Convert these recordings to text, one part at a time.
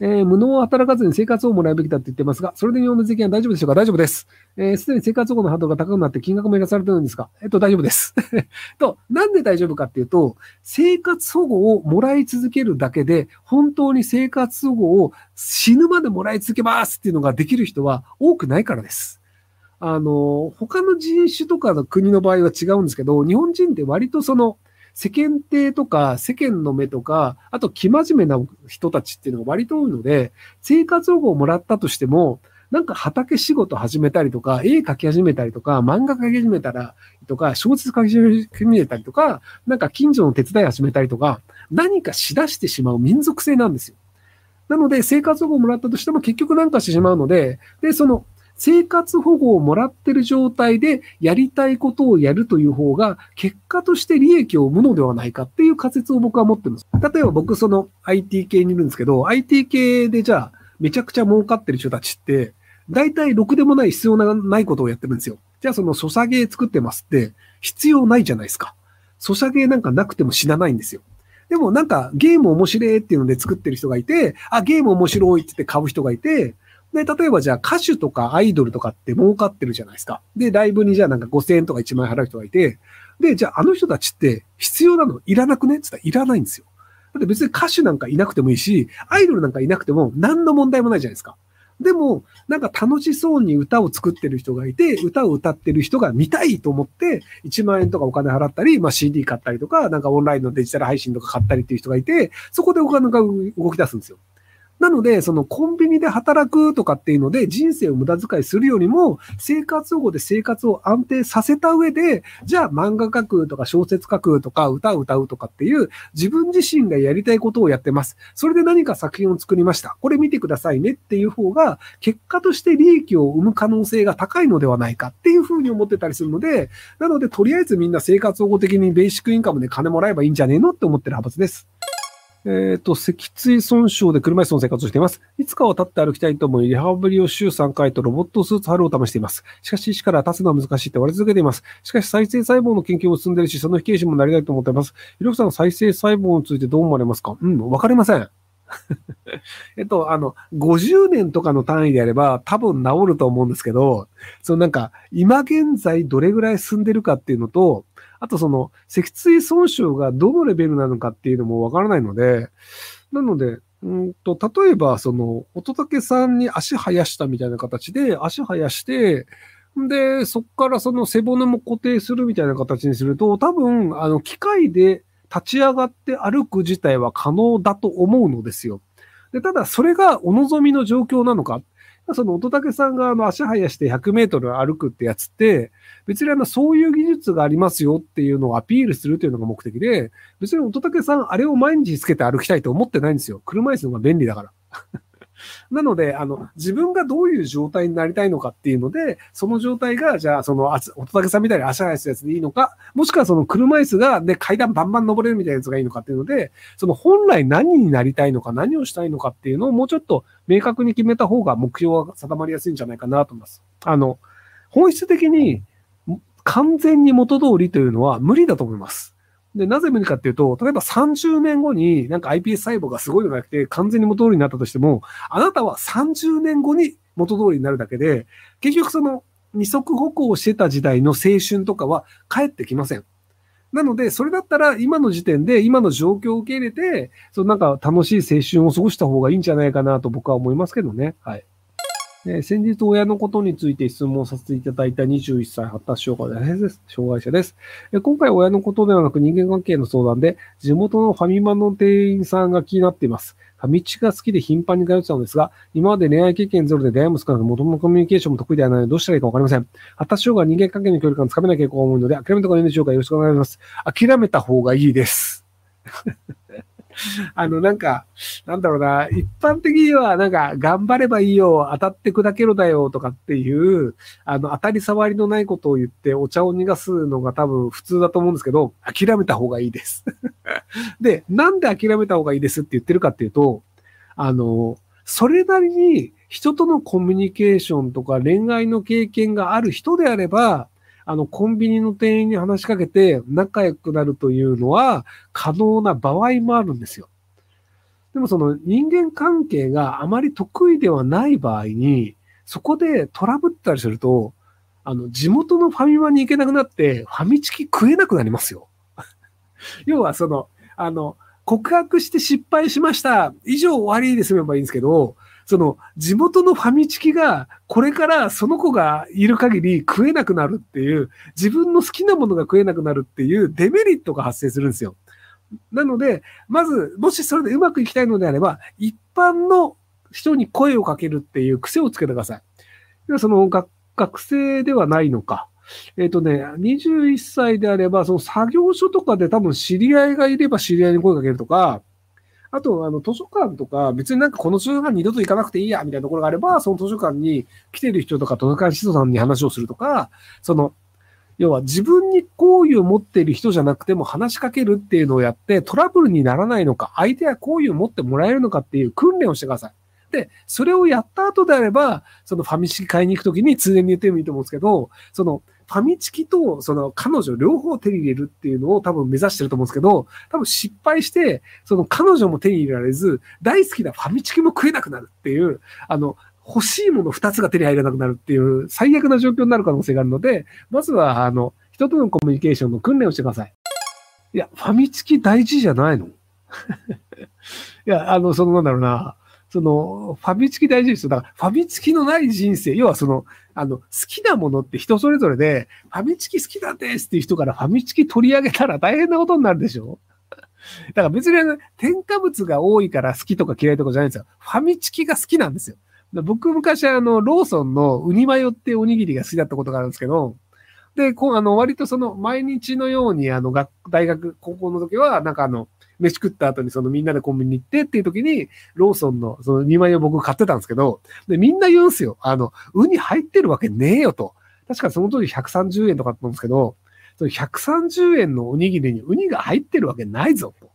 えー、無能を働かずに生活をもらうべきだって言ってますが、それで日本の税金は大丈夫でしょうか？大丈夫です。えー、すでに生活保護のハードルが高くなって金額も減らされてるんですか？えっと、大丈夫です。と、なんで大丈夫かっていうと、生活保護をもらい続けるだけで、本当に生活保護を死ぬまでもらい続けますっていうのができる人は多くないからです。あの、他の人種とかの国の場合は違うんですけど、日本人って割とその、世間体とか世間の目とか、あと生真面目な人たちっていうのが割と多いので、生活保護をもらったとしても、なんか畑仕事始めたりとか、絵描き始めたりとか、漫画描き始めたら、とか、小説書き始めたりとか、なんか近所の手伝い始めたりとか、何かしだしてしまう民族性なんですよ。なので、生活保護をもらったとしても結局なんかしてしまうので、で、その、生活保護をもらってる状態でやりたいことをやるという方が結果として利益を生むのではないかっていう仮説を僕は持ってます。例えば僕その IT 系にいるんですけど、IT 系でじゃあめちゃくちゃ儲かってる人たちって、大体ろくでもない必要なないことをやってるんですよ。じゃあそのソシャゲ作ってますって必要ないじゃないですか。ソシャゲなんかなくても死なないんですよ。でもなんかゲーム面白いっていうので作ってる人がいて、あ、ゲーム面白いって言って買う人がいて、で、例えばじゃあ歌手とかアイドルとかって儲かってるじゃないですか。で、ライブにじゃあなんか5000円とか1万円払う人がいて、で、じゃああの人たちって必要なのいらなくね？って言ったらいらないんですよ。だって別に歌手なんかいなくてもいいし、アイドルなんかいなくても何の問題もないじゃないですか。でも、なんか楽しそうに歌を作ってる人がいて、歌を歌ってる人が見たいと思って、1万円とかお金払ったり、まあ CD 買ったりとか、なんかオンラインのデジタル配信とか買ったりっていう人がいて、そこでお金が動き出すんですよ。なので、そのコンビニで働くとかっていうので人生を無駄遣いするよりも、生活保護で生活を安定させた上で、じゃあ漫画書くとか小説書くとか歌を歌うとかっていう自分自身がやりたいことをやってます。それで何か作品を作りました。これ見てくださいねっていう方が、結果として利益を生む可能性が高いのではないかっていうふうに思ってたりするので、なのでとりあえずみんな生活保護的にベーシックインカムで金もらえばいいんじゃねえのって思ってる派閥です。えっ、ー、と、脊椎損傷で車椅子の生活をしています。いつかは立って歩きたいと思い、リハビリを週3回とロボットスーツ貼るを試しています。しかし、医師から立つのは難しいって言われ続けています。しかし、再生細胞の研究も進んでいるし、その非形心もなりたいと思っています。ひろきさん、再生細胞についてどう思われますか？うん、わかりません。えっと、あの、50年とかの単位であれば多分治ると思うんですけど、そのなんか、今現在どれぐらい進んでるかっていうのと、あとその、脊椎損傷がどのレベルなのかっていうのもわからないので、なので、うんと、例えば、その、乙武さんに足生やしたみたいな形で、足生やして、で、そこからその背骨も固定するみたいな形にすると、多分、あの、機械で立ち上がって歩く自体は可能だと思うのですよ。で、ただ、それがお望みの状況なのか。その乙武さんがあの足生やして100メートル歩くってやつって、別にあのそういう技術がありますよっていうのをアピールするというのが目的で、別に乙武さんあれを毎日つけて歩きたいと思ってないんですよ。車椅子の方が便利だから。なので、あの、自分がどういう状態になりたいのかっていうので、その状態が、じゃあ、その、乙武さんみたいに足速いやつでいいのか、もしくはその車椅子が、で、階段バンバン登れるみたいなやつがいいのかっていうので、その本来何になりたいのか、何をしたいのかっていうのをもうちょっと明確に決めた方が目標は定まりやすいんじゃないかなと思います。あの、本質的に完全に元通りというのは無理だと思います。で、なぜ無理かっていうと、例えば30年後になんか iPS 細胞がすごいのがなくて完全に元通りになったとしても、あなたは30年後に元通りになるだけで、結局その二足歩行をしてた時代の青春とかは帰ってきません。なので、それだったら今の時点で今の状況を受け入れて、そのなんか楽しい青春を過ごした方がいいんじゃないかなと僕は思いますけどね。はい。え、先日親のことについて質問させていただいた21歳発達障害者です。障害者です、え、今回親のことではなく人間関係の相談で、地元のファミマの店員さんが気になっています。ファミチが好きで頻繁に通ってたのですが、今まで恋愛経験ゼロで出会いも少なく、元々コミュニケーションも得意ではないのでどうしたらいいかわかりません。発達障害は人間関係の距離感をつかめない傾向が多いので、諦めた方がいいでしょうかよろしくお願いします。諦めた方がいいです。あの、なんか、なんだろうな、一般的には、なんか、頑張ればいいよ、当たって砕けろだよ、とかっていう、あの、当たり障りのないことを言って、お茶を逃がすのが多分普通だと思うんですけど、諦めた方がいいです。で、なんで諦めた方がいいですって言ってるかっていうと、あの、それなりに人とのコミュニケーションとか恋愛の経験がある人であれば、あの、コンビニの店員に話しかけて仲良くなるというのは可能な場合もあるんですよ。でもその人間関係があまり得意ではない場合に、そこでトラブったりすると、あの、地元のファミマに行けなくなって、ファミチキ食えなくなりますよ。要はその、あの、告白して失敗しました。以上終わりで済めばいいんですけど、その地元のファミチキがこれからその子がいる限り食えなくなるっていう、自分の好きなものが食えなくなるっていうデメリットが発生するんですよ。なので、まず、もしそれでうまくいきたいのであれば、一般の人に声をかけるっていう癖をつけてください。その学学生ではないのか。えっ、ー、とね、21歳であれば、その作業所とかで多分知り合いがいれば知り合いに声かけるとか、あと、あの、図書館とか、別になんかこの図書館二度と行かなくていいや、みたいなところがあれば、その図書館に来てる人とか、図書館指導さんに話をするとか、その、要は自分に好意を持っている人じゃなくても話しかけるっていうのをやって、トラブルにならないのか、相手は好意を持ってもらえるのかっていう訓練をしてください。で、それをやった後であれば、そのファミチキ買いに行くときに通年に言ってもいいと思うんですけど、その、ファミチキとその彼女両方手に入れるっていうのを多分目指してると思うんですけど、多分失敗して、その彼女も手に入れられず、大好きなファミチキも食えなくなるっていう、あの、欲しいもの二つが手に入らなくなるっていう最悪な状況になる可能性があるので、まずは、あの、人とのコミュニケーションの訓練をしてください。いや、ファミチキ大事じゃないの？いや、あの、そのなんだろうな。その、ファミチキ大事ですよ。だから、ファミチキのない人生、要はその、あの、好きなものって人それぞれで、ファミチキ好きなんですっていう人からファミチキ取り上げたら大変なことになるでしょだから別に、添加物が多いから好きとか嫌いとかじゃないんですよ。ファミチキが好きなんですよ。僕昔あの、ローソンのウニマヨっておにぎりが好きだったことがあるんですけど、で、こう、あの、割とその、毎日のように、あの、学、大学、高校の時は、なんかあの、飯食った後にそのみんなでコンビニ行ってっていう時に、ローソンのその2枚を僕買ってたんですけど、で、みんな言うんすよ。あの、ウニ入ってるわけねえよと。確かその当時130円とかあったんですけど、その130円のおにぎりにウニが入ってるわけないぞと。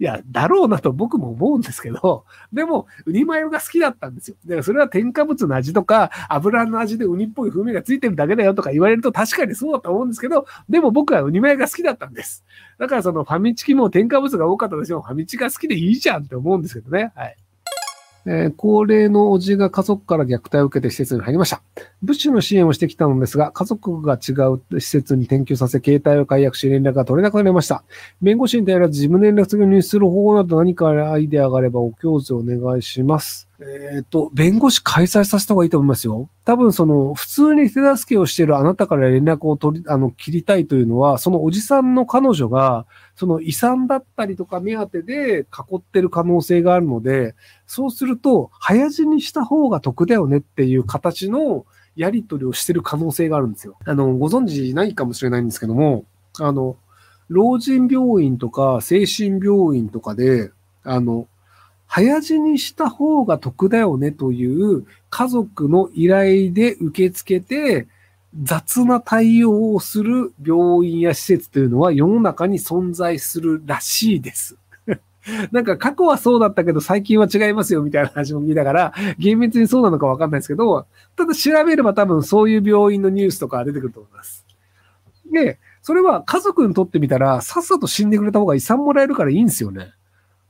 いや、だろうなと僕も思うんですけど、でも、ウニマヨが好きだったんですよ。だからそれは添加物の味とか、油の味でウニっぽい風味がついてるだけだよとか言われると確かにそうだと思うんですけど、でも僕はウニマヨが好きだったんです。だからそのファミチキも添加物が多かったとしても、ファミチキが好きでいいじゃんって思うんですけどね。はい。えー、高齢のおじが家族から虐待を受けて施設に入りました。物資の支援をしてきたのですが、家族が違う施設に転居させ、携帯を解約し連絡が取れなくなりました。弁護士に頼らず自分連絡先を入手する方法など何かアイデアがあればお教授お願いします。えっ、ー、と、弁護士開催させた方がいいと思いますよ。多分その、普通に手助けをしているあなたから連絡を取り、あの、切りたいというのは、そのおじさんの彼女が、その遺産だったりとか目当てで囲ってる可能性があるので、そうすると、早死にした方が得だよねっていう形のやり取りをしてる可能性があるんですよ。あの、ご存知ないかもしれないんですけども、あの、老人病院とか精神病院とかで、あの、早死にした方が得だよねという家族の依頼で受け付けて、雑な対応をする病院や施設というのは世の中に存在するらしいです。なんか過去はそうだったけど最近は違いますよみたいな話も聞いたから、厳密にそうなのかわかんないですけど、ただ調べれば多分そういう病院のニュースとか出てくると思います。で、それは家族にとってみたら、さっさと死んでくれた方が遺産もらえるからいいんですよね。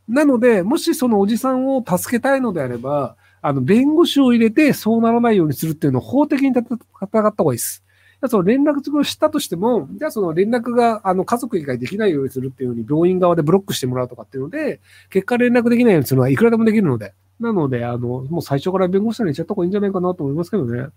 なので、もしそのおじさんを助けたいのであれば、あの、弁護士を入れてそうならないようにするっていうのを法的に戦った方がいいです。その連絡をしたとしても、じゃあその連絡があの家族以外できないようにするっていうふうに病院側でブロックしてもらうとかっていうので、結果連絡できないようにするのはいくらでもできるので。なので、あの、もう最初から弁護士さんに言っちゃった方がいいんじゃないかなと思いますけどね。